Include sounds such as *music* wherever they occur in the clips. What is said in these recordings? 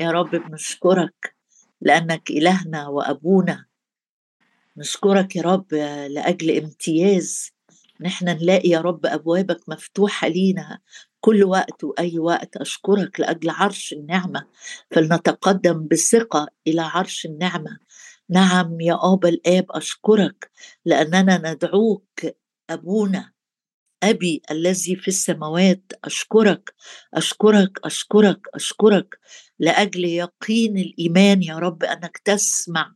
يا رب بنشكرك لأنك إلهنا وأبونا. نشكرك يا رب لأجل امتياز. نحن نلاقي يا رب أبوابك مفتوحة لينا. كل وقت وأي وقت أشكرك لأجل عرش النعمة. فلنتقدم بثقة إلى عرش النعمة. نعم يا أبا الآب أشكرك لأننا ندعوك أبونا. أبي الذي في السماوات أشكرك أشكرك أشكرك أشكرك لأجل يقين الإيمان يا رب أنك تسمع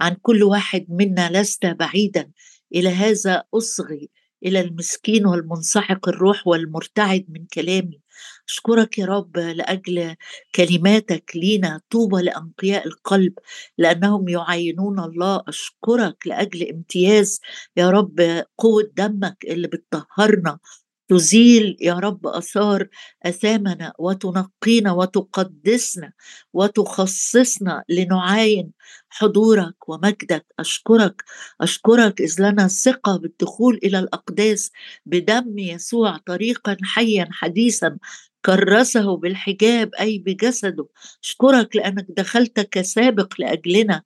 عن كل واحد منا لست بعيدا إلى هذا أصغي إلى المسكين والمنسحق الروح والمرتعد من كلامي. أشكرك يا رب لأجل كلماتك لينا طوبى لأنقياء القلب لأنهم يعينون الله. أشكرك لأجل امتياز يا رب قوة دمك اللي بتطهرنا تزيل يا رب آثار آثامنا وتنقينا وتقدسنا وتخصصنا لنعاين حضورك ومجدك. أشكرك أشكرك إذ لنا ثقة بالدخول إلى الأقداس بدم يسوع طريقا حيا حديثا كرسه بالحجاب أي بجسده. أشكرك لأنك دخلت كسابق لأجلنا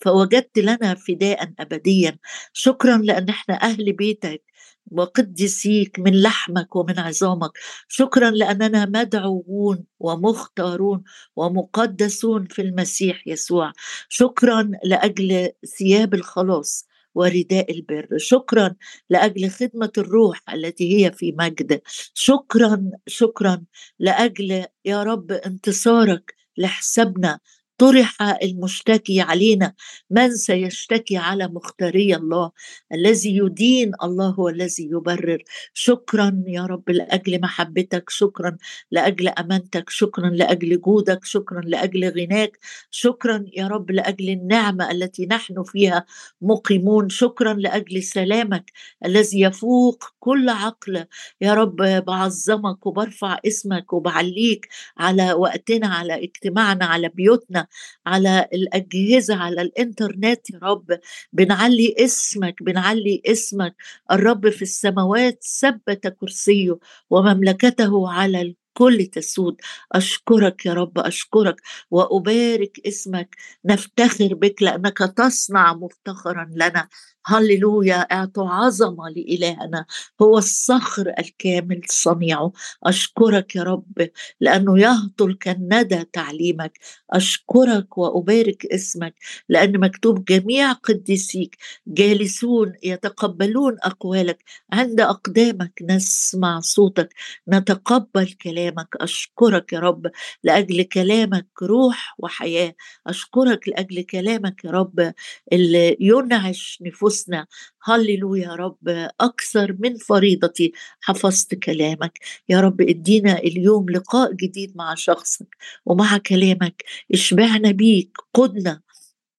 فوجدت لنا فداء ابديا. شكرا لأن إحنا أهل بيتك. وقدسيك من لحمك ومن عظامك. شكرا لأننا مدعوون ومختارون ومقدسون في المسيح يسوع. شكرا لأجل ثياب الخلاص ورداء البر. شكرا لأجل خدمة الروح التي هي في مجد. شكرا شكرا لأجل يا رب انتصارك لحسابنا طرح المشتكي علينا من سيشتكي على مختاري الله الذي يدين الله هو الذي يبرر. شكرا يا رب لأجل محبتك شكرا لأجل أمانتك شكرا لأجل جودك شكرا لأجل غناك شكرا يا رب لأجل النعمة التي نحن فيها مقيمون شكرا لأجل سلامك الذي يفوق كل عقل. يا رب بعظمك وبرفع اسمك وبعليك على وقتنا على اجتماعنا على بيوتنا على الأجهزة على الإنترنت يا رب. بنعلي اسمك بنعلي اسمك. الرب في السماوات ثبت كرسيه ومملكته على الكل تسود. أشكرك يا رب أشكرك. وأبارك اسمك. نفتخر بك لأنك تصنع مفتخرا لنا. هللويا اعطوا عظمه لإلهنا. هو الصخر الكامل صنيعه أشكرك يا رب لأنه يهطل كالندى تعليمك. أشكرك وأبارك اسمك لأن مكتوب جميع قديسيك جالسون يتقبلون أقوالك. عند أقدامك نسمع صوتك نتقبل كلامك. أشكرك يا رب لأجل كلامك روح وحياة. أشكرك لأجل كلامك يا رب اللي ينعش نفوس نفوسنا هللويا يا رب أكثر من فريضتي حفظت كلامك. يا رب ادينا اليوم لقاء جديد مع شخصك ومع كلامك. اشبعنا بيك. قدنا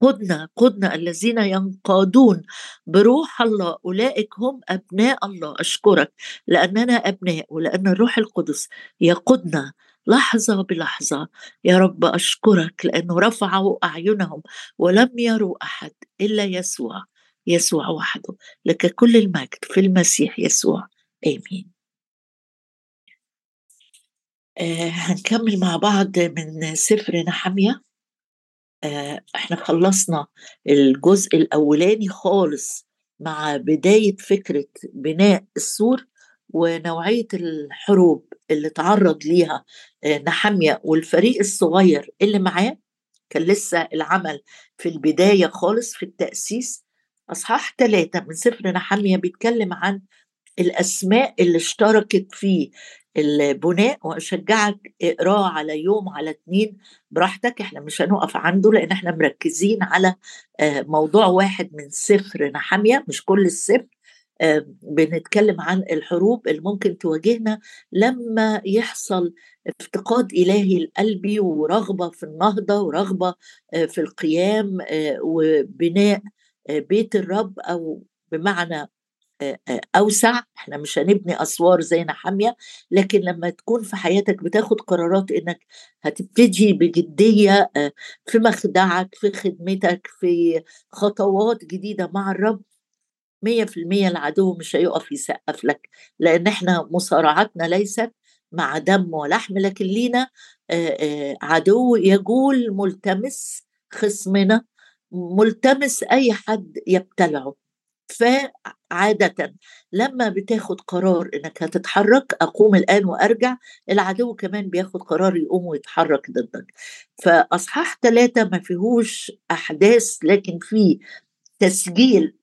قدنا قدنا الذين ينقادون بروح الله. أولئك هم أبناء الله. أشكرك لأننا أبناء ولأن الروح القدس يقودنا لحظة بلحظة. يا رب أشكرك لأنه رفعوا أعينهم ولم يروا أحد إلا يسوع. يسوع وحده. لك كل المجد في المسيح يسوع. آمين. آه هنكمل مع بعض من سفر نحمية. آه إحنا خلصنا الجزء الأولاني خالص مع بداية فكرة بناء السور ونوعية الحروب اللي تعرض ليها آه نحمية والفريق الصغير اللي معاه. كان لسه العمل في البداية خالص في التأسيس. أصحاح ثلاثة من سفر نحمية بيتكلم عن الأسماء اللي اشتركت في البناء وأشجعك اقراه على يوم على اتنين براحتك. إحنا مش هنقف عنده لأن إحنا مركزين على آه، موضوع واحد من سفر نحمية. مش كل السفر آه، بنتكلم عن الحروب اللي ممكن تواجهنا لما يحصل افتقاد إلهي القلبي ورغبة في النهضة ورغبة آه، في القيام وبناء بيت الرب أو بمعنى أوسع. إحنا مش هنبني أسوار زي نحامية لكن لما تكون في حياتك بتاخد قرارات إنك هتبتدي بجدية في مخدعك في خدمتك في خطوات جديدة مع الرب مية في المية العدو مش هيقف يسقف لك لأن إحنا مصارعتنا ليست مع دم ولحم لكن لينا عدو يجول ملتمس خصمنا. ملتمس أي حد يبتلعه. فعادة لما بتاخد قرار إنك هتتحرك أقوم الآن وأرجع العدو كمان بياخد قرار يقوم ويتحرك ضدك. فأصحاح ثلاثة ما فيهوش أحداث لكن في تسجيل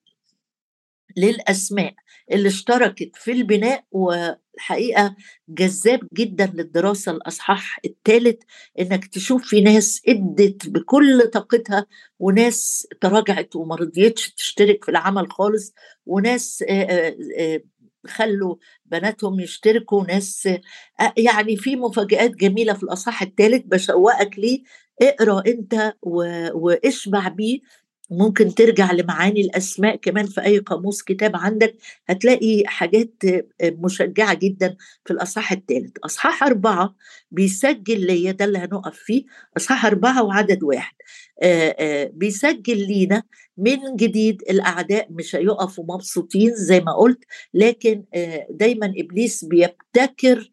للأسماء. اللي اشتركت في البناء والحقيقة جذاب جدا للدراسة الأصحاح الثالث إنك تشوف في ناس أدت بكل طاقتها وناس تراجعت وما رضيتش تشترك في العمل خالص وناس خلوا بناتهم يشتركوا ناس يعني في مفاجآت جميلة في الأصحاح الثالث بشوقك ليه اقرأ أنت واشبع بيه ممكن ترجع لمعاني الأسماء كمان في أي قاموس كتاب عندك هتلاقي حاجات مشجعة جدا في الأصحاح الثالث أصحاح أربعة بيسجل ليا ده اللي هنقف فيه أصحاح أربعة وعدد واحد. بيسجل لينا من جديد الأعداء مش هيقفوا مبسوطين زي ما قلت لكن دايما إبليس بيبتكر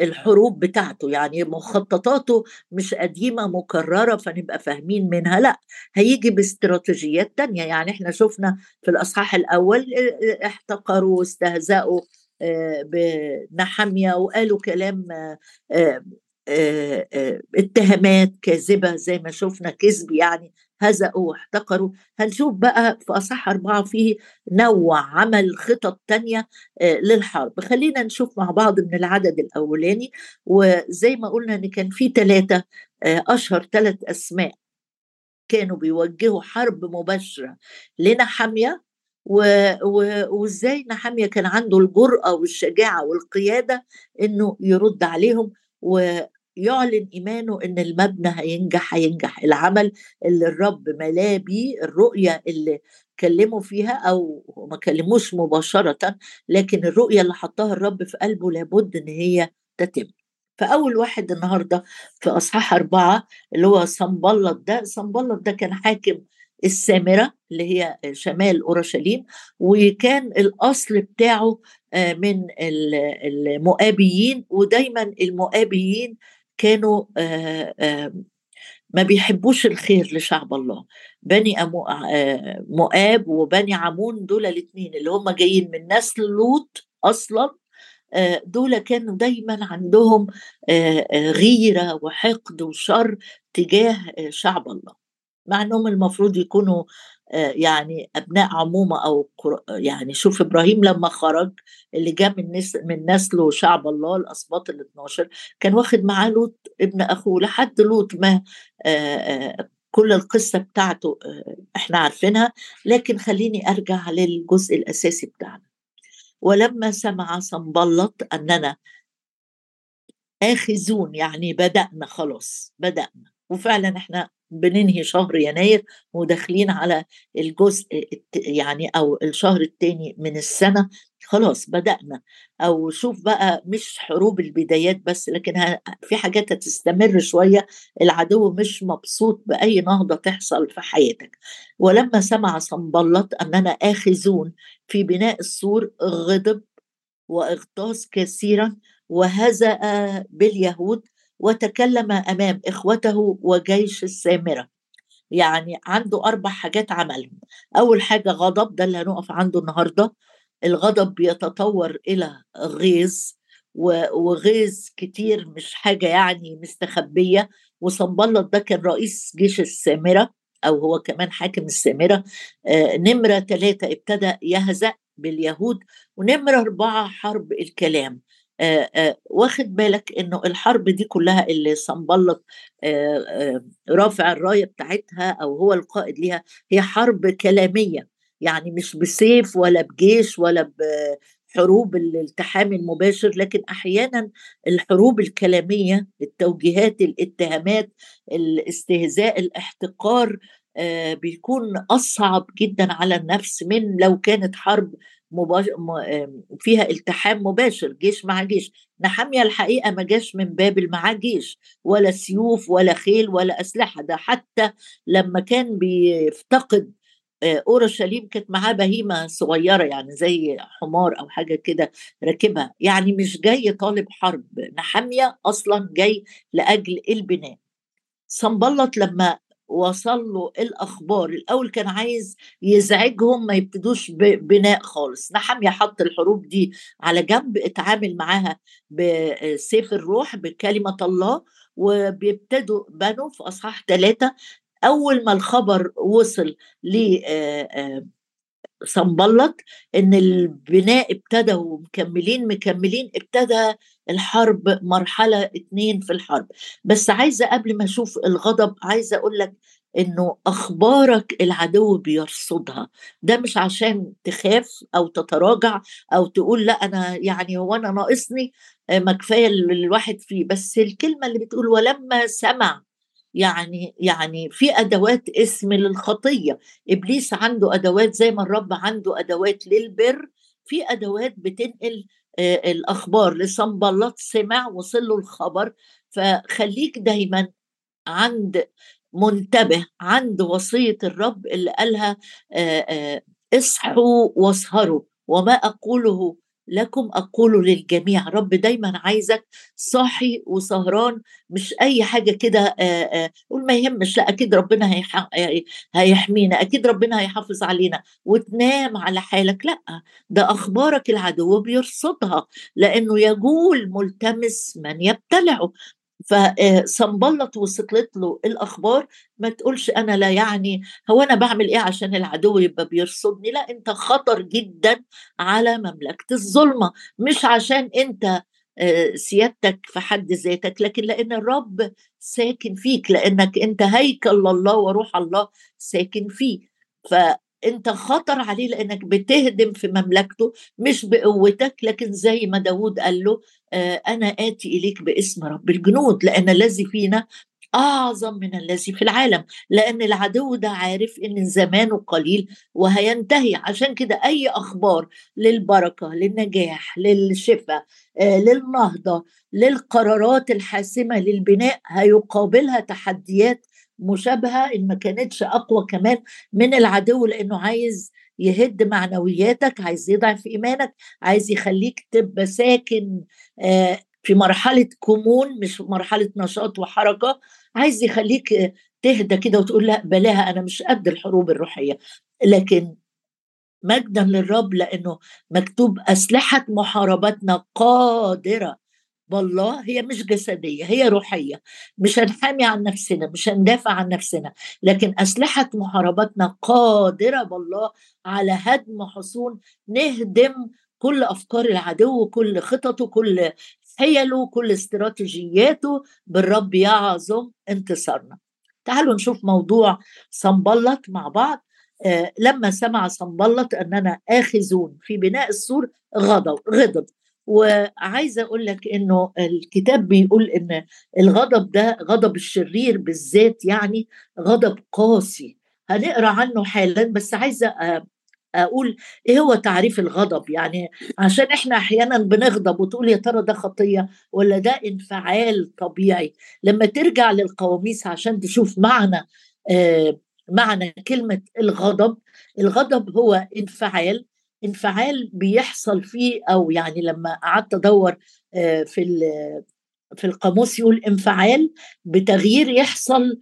الحروب بتاعته يعني مخططاته مش قديمة مكررة فنبقى فاهمين منها لأ هيجي باستراتيجيات تانية. يعني إحنا شفنا في الأصحاح الأول احتقروا واستهزأوا بنحمية وقالوا كلام اتهامات كاذبة زي ما شفنا كذب يعني هزأوا واحتقروا هنشوف بقى في أصح أربعة فيه نوع عمل خطط تانية للحرب. خلينا نشوف مع بعض من العدد الأولاني. وزي ما قلنا إن كان في ثلاثة أشهر ثلاث أسماء كانوا بيوجهوا حرب مباشرة لنحمية و... و... وإزاي نحمية كان عنده الجرأة والشجاعة والقيادة إنه يرد عليهم. و... يعلن إيمانه إن المبنى هينجح هينجح. العمل اللي الرب ملاه بيه الرؤية اللي كلموا فيها أو ما كلموش مباشرة لكن الرؤية اللي حطها الرب في قلبه لابد إن هي تتم. فأول واحد النهارده في أصحاح أربعة اللي هو صنبلط ده صنبلط ده كان حاكم السامرة اللي هي شمال أورشليم وكان الأصل بتاعه آه، من المؤابيين ودايما المؤابيين كانوا ما بيحبوش الخير لشعب الله. بني مؤاب وبني عمون دول الاثنين اللي هم جايين من نسل لوط أصلا دول كانوا دايما عندهم غيرة وحقد وشر تجاه شعب الله. مع إنهم المفروض يكونوا آه، يعني أبناء عمومة أو يعني شوف إبراهيم لما خرج اللي جاء من من نسله شعب الله الأسباط ال 12 كان واخد معاه لوط ابن أخوه لحد لوط ما آه، آه، كل القصة بتاعته إحنا عارفينها لكن خليني أرجع للجزء الأساسي بتاعنا. ولما سمع صنبلط أننا آخذون يعني بدأنا خلاص بدأنا. وفعلا إحنا بننهي شهر يناير وداخلين على الجزء يعني أو الشهر الثاني من السنة خلاص بدأنا. أو شوف بقى مش حروب البدايات بس لكن في حاجات هتستمر شوية العدو مش مبسوط بأي نهضة تحصل في حياتك. ولما سمع صنبلط أننا آخذون في بناء السور غضب واغتاظ كثيرا وهزأ باليهود وتكلم أمام إخوته وجيش السامرة. يعني عنده أربع حاجات عملهم. أول حاجة غضب ده اللي هنقف عنده النهارده. الغضب بيتطور إلى غيظ وغيظ كتير مش حاجة يعني مستخبية. وصنبلط ده كان رئيس جيش السامرة أو هو كمان حاكم السامرة. آه نمرة ثلاثة ابتدى يهزأ باليهود ونمرة أربعة حرب الكلام. واخد بالك إنه الحرب دي كلها اللي صنبلط رافع الراية بتاعتها أو هو القائد ليها هي حرب كلامية. يعني مش بسيف ولا بجيش ولا بحروب الالتحام المباشر لكن أحيانا الحروب الكلامية التوجيهات الاتهامات الاستهزاء الاحتقار بيكون أصعب جدا على النفس من لو كانت حرب مباشر فيها التحام مباشر جيش مع جيش. نحمية الحقيقة ما جاش من بابل معاه جيش. ولا سيوف ولا خيل ولا أسلحة. ده حتى لما كان بيفتقد آه، أورشليم كانت معاه بهيمة صغيرة يعني زي حمار أو حاجة كده راكبها. يعني مش جاي طالب حرب. نحميه أصلا جاي لأجل البناء. صنبلط لما وصل له الأخبار. الأول كان عايز يزعجهم ما يبتدوش ببناء خالص. نحمية حط الحروب دي على جنب اتعامل معاها بسيف الروح بكلمة الله وبيبتدوا بنوا في أصحاح ثلاثة أول ما الخبر وصل ل صنبلط إن البناء ابتدى ومكملين مكملين ابتدى الحرب مرحلة اتنين في الحرب. بس عايزة قبل ما أشوف الغضب عايزة أقول لك إنه أخبارك العدو بيرصدها. ده مش عشان تخاف أو تتراجع أو تقول لأ أنا يعني هو أنا ناقصني ما كفاية الواحد فيه. بس الكلمة اللي بتقول ولما سمع يعني يعني في أدوات اسم للخطية. إبليس عنده أدوات زي ما الرب عنده أدوات للبر. في أدوات بتنقل الأخبار لصنبلط سمع وصل له الخبر. فخليك دايما عند منتبه عند وصية الرب اللي قالها اصحوا واسهروا. وما أقوله لكم أقول للجميع رب دايما عايزك صاحي وسهران مش أي حاجة كده قول ما يهمش لا أكيد ربنا هيحمينا أكيد ربنا هيحافظ علينا. وتنام على حالك لا ده أخبارك العدو بيرصدها لأنه يجول ملتمس من يبتلعه. فصنبلط وصلت له الأخبار ما تقولش أنا لا يعني هو أنا بعمل إيه عشان العدو يبقى بيرصدني؟ لا أنت خطر جدا على مملكة الظلمة مش عشان أنت سيادتك في حد ذاتك لكن لأن الرب ساكن فيك لأنك أنت هيكل الله وروح الله ساكن فيك ف انت خطر عليه لانك بتهدم في مملكته مش بقوتك لكن زي ما داود قال له آه أنا آتي إليك باسم رب الجنود لأن الذي فينا أعظم من الذي في العالم. لأن العدو ده عارف إن زمانه قليل وهينتهي. عشان كده أي أخبار للبركة للنجاح للشفاء آه للنهضة للقرارات الحاسمة للبناء هيقابلها تحديات مشابهة إن ما كانتش أقوى كمان من العدو لأنه عايز يهد معنوياتك عايز يضعف إيمانك عايز يخليك تبقى ساكن في مرحلة كمون مش مرحلة نشاط وحركة. عايز يخليك تهدى كده وتقول لا بلاها أنا مش قد الحروب الروحية. لكن مجدا للرب لأنه مكتوب أسلحة محاربتنا قادرة بالله هي مش جسدية هي روحية. مش هنحامي عن نفسنا مش هندافع عن نفسنا لكن أسلحة محاربتنا قادرة بالله على هدم حصون نهدم كل أفكار العدو كل خططه كل حيله كل استراتيجياته بالرب يعظم انتصارنا. تعالوا نشوف موضوع صنبلط مع بعض. آه لما سمع صنبلط أننا آخذون في بناء السور غضب غضب. وعايزة أقول لك إنه الكتاب بيقول إن الغضب ده غضب الشرير بالذات يعني غضب قاسي. هنقرأ عنه حالا بس عايزة أقول إيه هو تعريف الغضب؟ يعني عشان إحنا أحيانا بنغضب وتقول يا ترى ده خطية ولا ده انفعال طبيعي. لما ترجع للقواميس عشان تشوف معنى آه معنى كلمة الغضب الغضب هو انفعال انفعال بيحصل فيه أو يعني لما قعدت أدور في في القاموس يقول انفعال بتغيير يحصل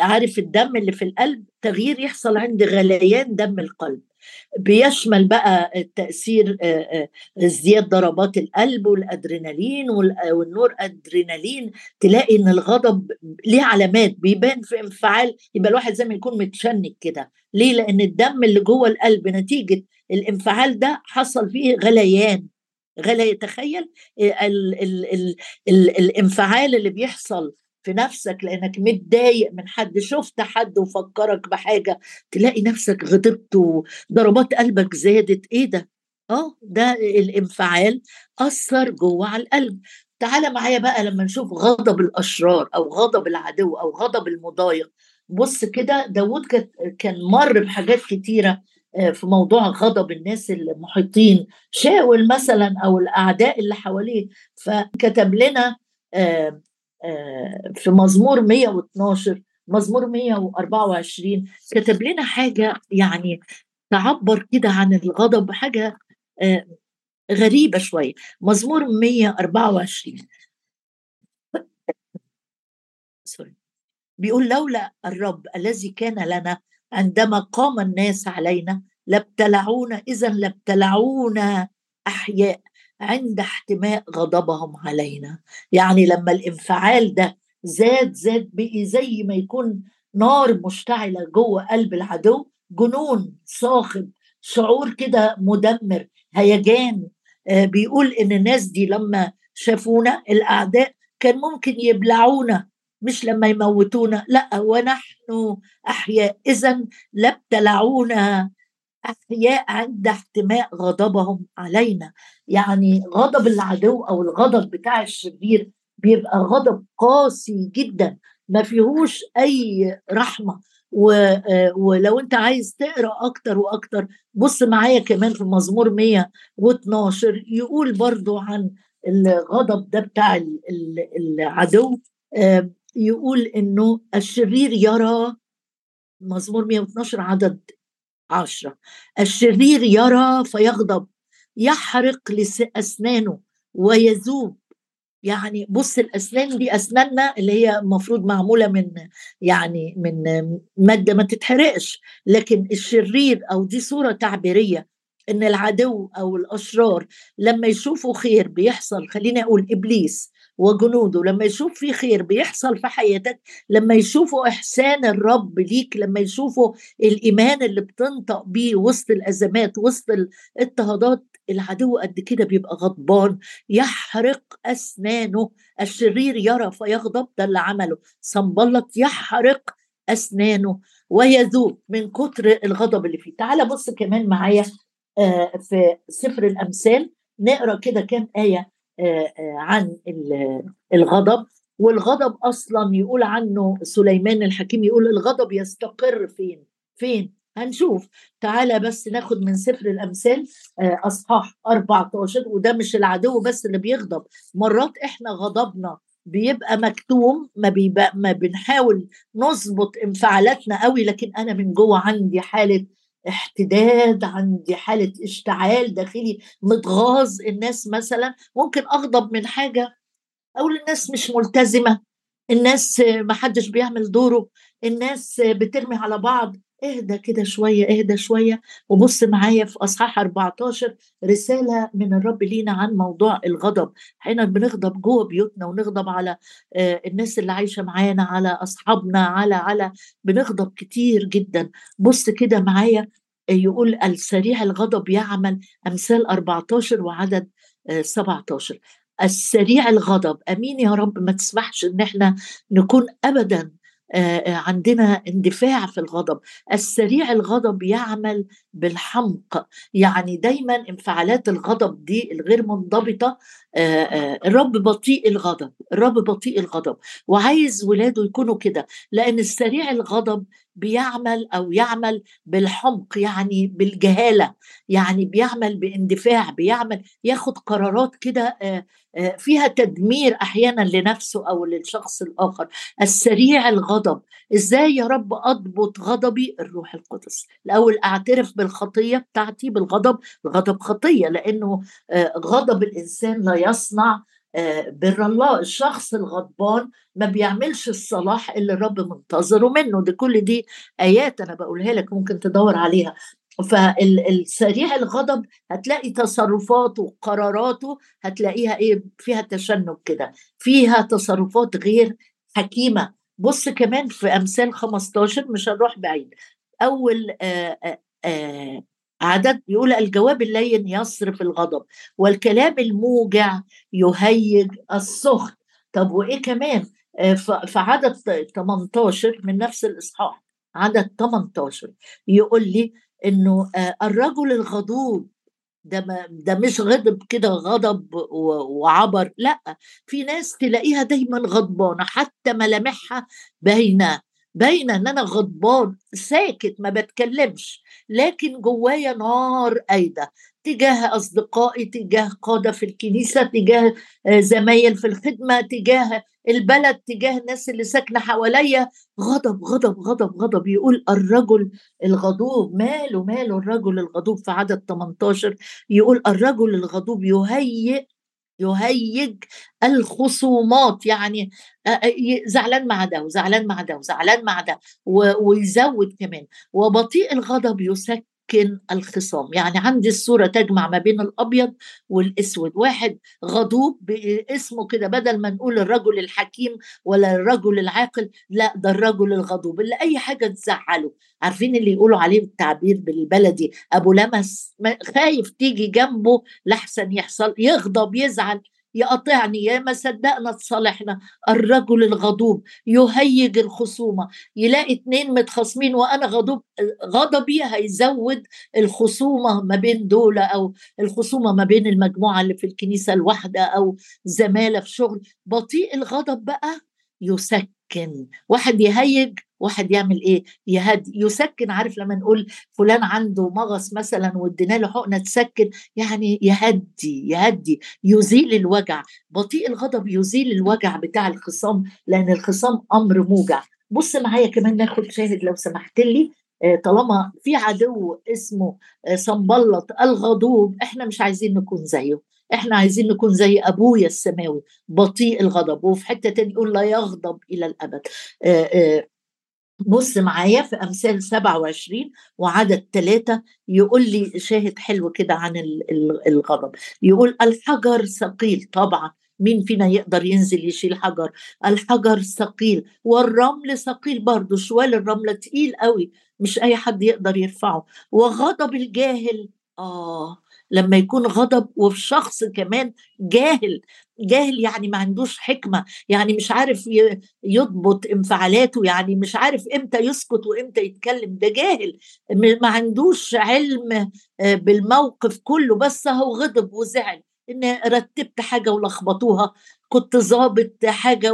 عارف الدم اللي في القلب تغيير يحصل عند غليان دم القلب. بيشمل بقى التأثير ازدياد ضربات القلب والأدرينالين والنور أدرينالين تلاقي إن الغضب ليه علامات بيبان في انفعال يبقى الواحد زي ما يكون متشنج كده. ليه؟ لأن الدم اللي جوه القلب نتيجة الانفعال ده حصل فيه غليان. غلا تخيل ال ال ال ال الانفعال اللي بيحصل في نفسك لأنك متضايق من حد شفت حد وفكرك بحاجة تلاقي نفسك غضبت وضربات قلبك زادت. إيه ده؟ آه ده الانفعال أثر جوه على القلب. تعالى معايا بقى لما نشوف غضب الأشرار أو غضب العدو أو غضب المضايق. بص كده داود كان مر بحاجات كتيرة في موضوع غضب الناس المحيطين. شاول مثلا أو الأعداء اللي حواليه فكتب لنا في مزمور 112 مزمور 124 كتب لنا حاجة يعني تعبر كده عن الغضب حاجة آه، غريبة شوية. مزمور 124 سوري بيقول لولا الرب الذي كان لنا عندما قام الناس علينا لابتلعونا إذا لابتلعونا أحياء. عند احتماء غضبهم علينا. يعني لما الانفعال ده زاد زاد بقي زي ما يكون نار مشتعلة جوه قلب العدو جنون صاخب شعور كده مدمر هيجان. آه بيقول إن الناس دي لما شافونا الأعداء كان ممكن يبلعونا مش لما يموتونا. لأ ونحن أحياء. اذا لابتلعونا أحياء عند احتماء غضبهم علينا. يعني غضب العدو أو الغضب بتاع الشرير بيبقى غضب قاسي جدا ما فيهوش أي رحمة. ولو أنت عايز تقرأ أكتر وأكتر بص معايا كمان في مزمور 112 يقول برضو عن الغضب ده بتاع العدو. يقول إنه الشرير يرى مزمور 112 عدد عشرة. الشرير يرى فيغضب يحرق أسنانه ويذوب. يعني بص الأسنان دي أسناننا اللي هي المفروض معمولة من يعني من مادة ما تتحرقش. لكن الشرير أو دي صورة تعبيرية إن العدو أو الأشرار لما يشوفوا خير بيحصل خليني أقول إبليس وجنوده. لما يشوف في خير بيحصل في حياتك لما يشوفوا إحسان الرب ليك لما يشوفوا الإيمان اللي بتنطق بيه وسط الأزمات وسط الاضطهادات العدو قد كده بيبقى غضبان. يحرق أسنانه. الشرير يرى فيغضب ده اللي عمله صنبلط يحرق أسنانه. ويذوب من كتر الغضب اللي فيه. تعال بص كمان معايا آه، في سفر الأمثال. نقرأ كده كام آه، عن الغضب والغضب أصلا يقول عنه سليمان الحكيم يقول الغضب يستقر فين؟ فين؟ هنشوف. تعالى بس ناخد من سفر الأمثال أصحاح 14 وده مش العدو بس اللي بيغضب. مرات إحنا غضبنا بيبقى مكتوم ما, بيبقى ما بنحاول نظبط انفعالاتنا قوي لكن أنا من جوه عندي حالة احتداد عندي حالة اشتعال داخلي متغاظ الناس مثلا ممكن أغضب من حاجة أقول الناس مش ملتزمة الناس ما حدش بيعمل دوره الناس بترمي على بعض. اهدى كده شوية اهدى شوية. وبص معايا في أصحاح 14 رسالة من الرب لينا عن موضوع الغضب. إحنا بنغضب جوه بيوتنا ونغضب على آه، الناس اللي عايشة معانا على أصحابنا على على بنغضب كتير جدا. بص كده معايا يقول السريع الغضب يعمل أمثال 14 وعدد 17 آه، السريع الغضب آمين يا رب ما تسمحش إن إحنا نكون ابدا عندنا اندفاع في الغضب. السريع الغضب يعمل بالحمق. يعني دايما انفعالات الغضب دي الغير منضبطة الرب بطيء الغضب الرب بطيء الغضب. وعايز ولاده يكونوا كده لأن السريع الغضب بيعمل أو يعمل بالحمق يعني بالجهالة يعني بيعمل باندفاع بيعمل ياخد قرارات كده فيها تدمير أحيانا لنفسه أو للشخص الآخر. السريع الغضب. إزاي يا رب أضبط غضبي؟ الروح القدس. الأول أعترف بالخطية بتاعتي بالغضب. الغضب خطية لأنه غضب الإنسان لا يصنع بر الله الشخص الغضبان ما بيعملش الصلاح اللي الرب منتظره منه. دي كل دي آيات أنا بقولها لك ممكن تدور عليها. فالسريع الغضب هتلاقي تصرفاته وقراراته هتلاقيها إيه؟ فيها تشنج كده. فيها تصرفات غير حكيمة. بص كمان في أمثال 15 مش هنروح بعيد. أول آآ آآ عدد يقول الجواب اللين يصرف الغضب والكلام الموجع يهيج السخط. طب وإيه كمان؟ في عدد 18 من نفس الإصحاح عدد 18 يقول لي إنه الرجل الغضوب ده ده مش غضب كده غضب وعبر لأ في ناس تلاقيها دايما غضبانة حتى ملامحها باينة. باينه إن أنا غضبان ساكت ما بتكلمش. لكن جوايا نار قايده تجاه أصدقائي تجاه قادة في الكنيسة تجاه آه، زمايل في الخدمة تجاه البلد تجاه الناس اللي ساكنة حواليا. غضب غضب غضب غضب. يقول الرجل الغضوب ماله ماله الرجل الغضوب في عدد 18 يقول الرجل الغضوب يهيئ يهيج الخصومات يعني زعلان مع ده وزعلان مع ده وزعلان مع ده ويزود كمان. وبطيء الغضب يسكن يمكن الخصام. يعني عندي الصورة تجمع ما بين الأبيض والأسود. واحد غضوب باسمه كده بدل ما نقول الرجل الحكيم ولا الرجل العاقل لا ده الرجل الغضوب اللي أي حاجة تزعله. عارفين اللي يقولوا عليه التعبير بالبلدي؟ أبو لمس خايف تيجي جنبه لحسن يحصل يغضب يزعل. يقطعني يا ما صدقنا تصالحنا الرجل الغضوب يهيج الخصومة يلاقي اتنين متخاصمين وأنا غضوب غضبي هيزود الخصومة ما بين دول أو الخصومة ما بين المجموعة اللي في الكنيسة الواحدة أو زمالة في شغل. بطيء الغضب بقى يسكن. واحد يهيج واحد يعمل إيه؟ يهدي يسكن عارف لما نقول فلان عنده مغص مثلا وادينا له حقنة تسكن؟ يعني يهدي يهدي. يزيل الوجع. بطيء الغضب يزيل الوجع بتاع الخصام لأن الخصام أمر موجع. بص معايا كمان ناخد شاهد لو سمحت لي. آه، طالما في عدو اسمه آه، صنبلط الغضوب إحنا مش عايزين نكون زيه. إحنا عايزين نكون زي أبويا السماوي بطيء الغضب وفي حتة تاني يقول لا يغضب إلى الأبد. بص معايا في أمثال 27 وعدد ثلاثة يقول لي شاهد حلو كده عن الغضب. يقول الحجر ثقيل طبعا مين فينا يقدر ينزل يشيل حجر؟ الحجر ثقيل والرمل ثقيل برضه شوال الرملة تقيل قوي مش أي حد يقدر يرفعه. وغضب الجاهل آه لما يكون غضب وفي شخص كمان جاهل جاهل يعني ما عندوش حكمة يعني مش عارف يضبط انفعالاته يعني مش عارف إمتى يسكت وإمتى يتكلم ده جاهل. ما عندوش علم آه، بالموقف كله بس هو غضب وزعل إن رتبت حاجة ولخبطوها. كنت ظابط حاجة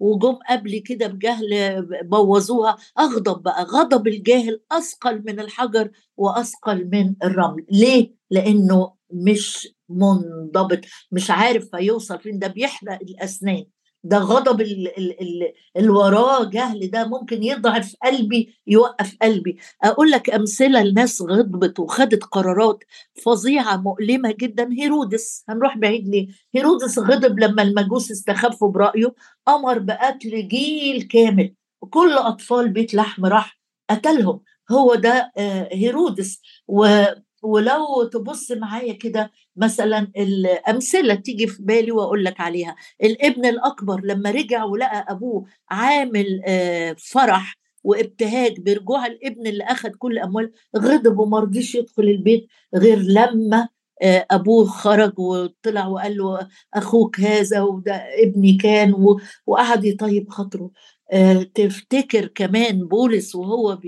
وجم قبلي كده بجهل بوظوها. أغضب بقى غضب الجاهل أثقل من الحجر وأثقل من الرمل. ليه؟ لأنه مش منضبط مش عارف هيوصل فين. ده بيحرق الأسنان. ده غضب اللي وراه جهل. ده ممكن يضعف قلبي يوقف قلبي. أقول لك أمثلة لناس غضبت وخدت قرارات فظيعة مؤلمة جدا. هيرودس هنروح بعيد ليه؟ هيرودس غضب لما المجوس استخفوا برأيه. أمر بقتل جيل كامل. كل أطفال بيت لحم راح قتلهم. هو ده آه، هيرودس. ولو تبص معايا كده مثلا الامثله تيجي في بالي وأقول لك عليها. الابن الأكبر لما رجع ولقى أبوه عامل آه، فرح وابتهاج برجوع الابن اللي اخذ كل أموال غضب وما رضيش يدخل البيت غير لما آه، أبوه خرج وطلع وقال له أخوك هذا وده ابني كان وقعد يطيب خاطره. آه، تفتكر كمان بولس وهو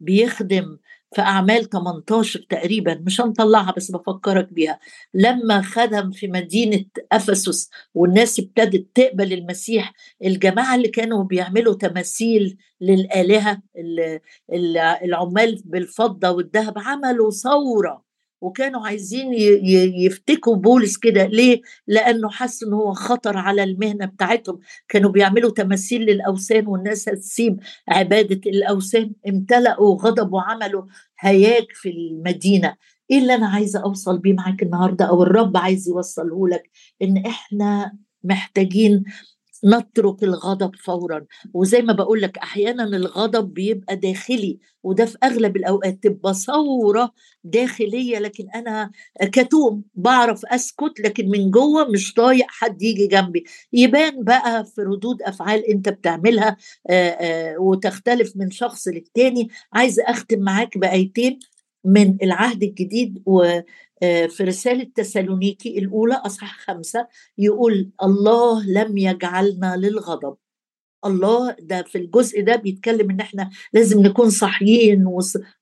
بيخدم في أعمال 18 تقريبا مش هنطلعها بس بفكرك بيها. لما خدم في مدينة أفسس والناس ابتدت تقبل المسيح الجماعة اللي كانوا بيعملوا تماثيل للآلهة العمال بالفضة والذهب عملوا ثورة. وكانوا عايزين يفتكوا بولس كده. ليه؟ لأنه حس إن هو خطر على المهنة بتاعتهم. كانوا بيعملوا تماثيل للأوثان والناس هتسيب عبادة الأوثان. امتلأوا غضب وعملوا هياج في المدينة. إيه اللي أنا عايزة أوصل بيه معاك النهارده؟ أو الرب عايز يوصله لك إن إحنا محتاجين نترك الغضب فورا. وزي ما بقول لك أحيانا الغضب بيبقى داخلي وده في أغلب الأوقات تبقى ثورة داخلية لكن أنا كتوم بعرف أسكت لكن من جوه مش طايق حد يجي جنبي. يبان بقى في ردود أفعال أنت بتعملها وتختلف من شخص للتاني. عايزه أختم معاك بآيتين من العهد الجديد و في رسالة تسالونيكي الأولى أصحاح خمسة يقول الله لم يجعلنا للغضب. الله ده في الجزء ده بيتكلم إن إحنا لازم نكون صاحيين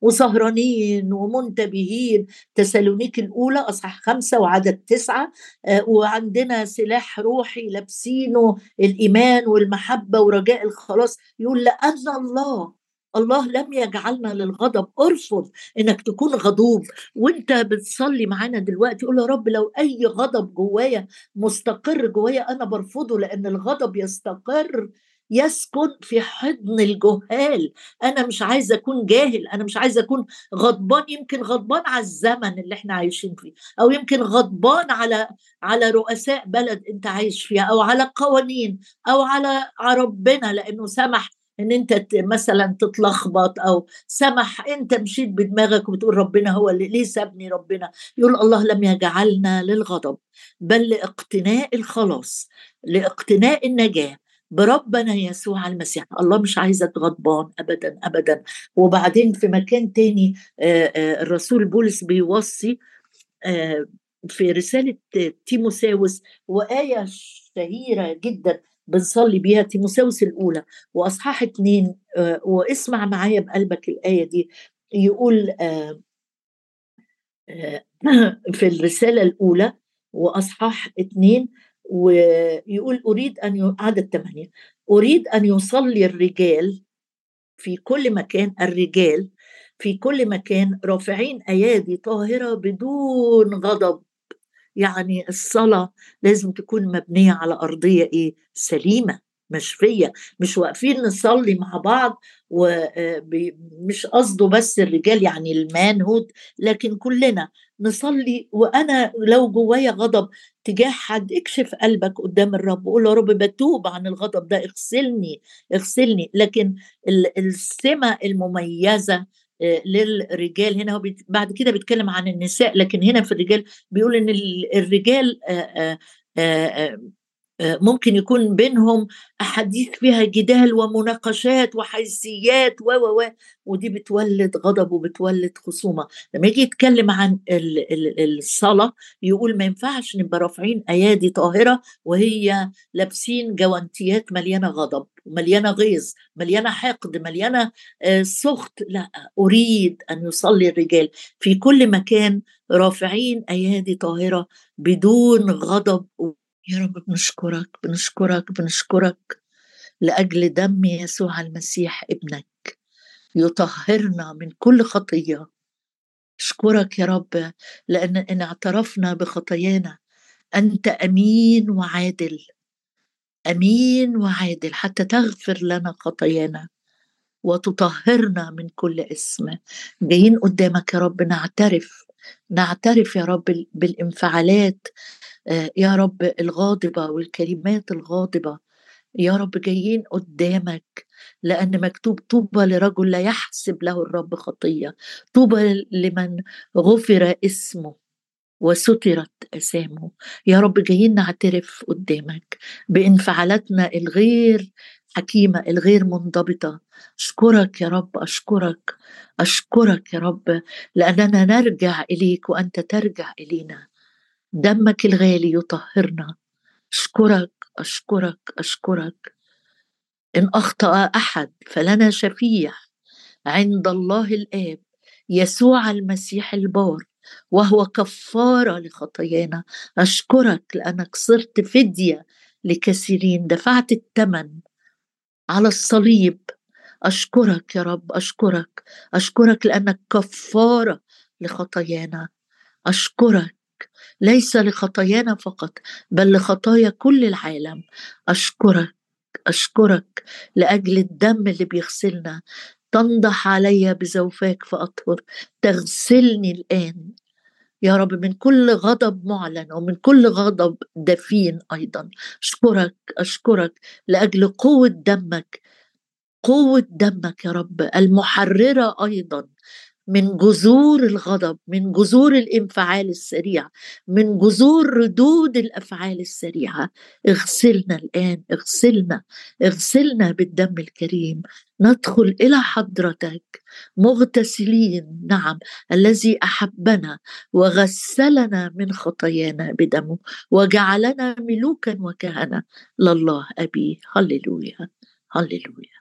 وسهرانين ومنتبهين. تسالونيك الأولى أصحاح خمسة وعدد تسعة آه، وعندنا سلاح روحي لابسينه الإيمان والمحبة ورجاء الخلاص. يقول لأن الله الله لم يجعلنا للغضب ارفض إنك تكون غضوب. وأنت بتصلي معانا دلوقتي قول يا رب لو أي غضب جوايا مستقر جوايا أنا برفضه لأن الغضب يستقر يسكن في حضن الجهال. أنا مش عايزه أكون جاهل أنا مش عايزه أكون غضبان يمكن غضبان على الزمن اللي إحنا عايشين فيه أو يمكن غضبان على على رؤساء بلد أنت عايش فيها أو على قوانين أو على ربنا لأنه سمح إن أنت مثلا تتلخبط أو سمح أنت مشيت بدماغك وبتقول ربنا هو اللي ليه سابني ربنا؟ يقول الله لم يجعلنا للغضب بل لاقتناء الخلاص لاقتناء النجاة بربنا يسوع المسيح. الله مش عايزك غضبان ابدا ابدا. وبعدين في مكان تاني الرسول بولس بيوصي في رسالة تيموساوس وآية شهيرة جدا. بنصلي بيها تيموساوس الأولى وأصحاح اتنين واسمع معايا بقلبك الآية دي. يقول *clears throat* في الرسالة الأولى وأصحاح اتنين ويقول أريد أن عدد ثمانية أريد أن يصلي الرجال في كل مكان الرجال في كل مكان رافعين أيادي طاهرة بدون غضب. يعني الصلاة لازم تكون مبنية على أرضية إيه؟ سليمة مشفية. مش واقفين نصلي مع بعض ومش آه، قصده بس الرجال يعني المانهود لكن كلنا نصلي. وأنا لو جوايا غضب تجاه حد اكشف قلبك قدام الرب وقول يا رب بتوب عن الغضب ده اغسلني اغسلني. لكن السمة المميزة آه، للرجال. هنا هو بعد كده بيتكلم عن النساء لكن هنا في الرجال بيقول إن الرجال آه، آه، ممكن يكون بينهم أحاديث فيها جدال ومناقشات وحيثيات و و ودي بتولد غضب وبتولد خصومة. لما يجي يتكلم عن الصلاة يقول ما ينفعش نبقى رافعين أيادي طاهرة وهي لابسين جوانتيات مليانة غضب مليانة غيظ مليانة حقد مليانة آه، سخط. لا أريد أن يصلي الرجال. في كل مكان رافعين أيادي طاهرة بدون غضب يا رب بنشكرك بنشكرك بنشكرك لأجل دم يسوع المسيح ابنك. يطهرنا من كل خطية. اشكرك يا رب لأن إن اعترفنا بخطايانا. أنت أمين وعادل. أمين وعادل حتى تغفر لنا خطايانا وتطهرنا من كل اسم. جايين قدامك يا رب نعترف. نعترف يا رب بالانفعالات يا رب الغاضبة والكلمات الغاضبة يا رب جايين قدامك لأن مكتوب طوبى لرجل لا يحسب له الرب خطية طوبى لمن غفر اسمه وسترت أسامه. يا رب جايين نعترف قدامك بانفعالاتنا الغير حكيمة الغير منضبطة. أشكرك يا رب أشكرك أشكرك يا رب لأننا نرجع إليك وأنت ترجع إلينا. دمك الغالي يطهرنا. أشكرك أشكرك أشكرك. إن أخطأ أحد فلنا شفيع. عند الله الآب. يسوع المسيح البار. وهو كفارة لخطايانا. أشكرك لأنك صرت فدية لكثيرين. دفعت الثمن على الصليب. أشكرك يا رب أشكرك. أشكرك لأنك كفارة لخطايانا. أشكرك ليس لخطايانا فقط بل لخطايا كل العالم. أشكرك أشكرك لأجل الدم اللي بيغسلنا. تنضح علي بزوفاك فأطهر. تغسلني الآن. يا رب من كل غضب معلن ومن كل غضب دفين أيضا. أشكرك أشكرك لأجل قوة دمك. قوة دمك يا رب. المحررة أيضا. من جذور الغضب من جذور الانفعال السريع من جذور ردود الأفعال السريعة. اغسلنا الآن اغسلنا اغسلنا بالدم الكريم. ندخل إلى حضرتك مغتسلين نعم الذي أحبنا وغسلنا من خطايانا بدمه وجعلنا ملوكا وكهنة. لله أبي هللويا هللويا.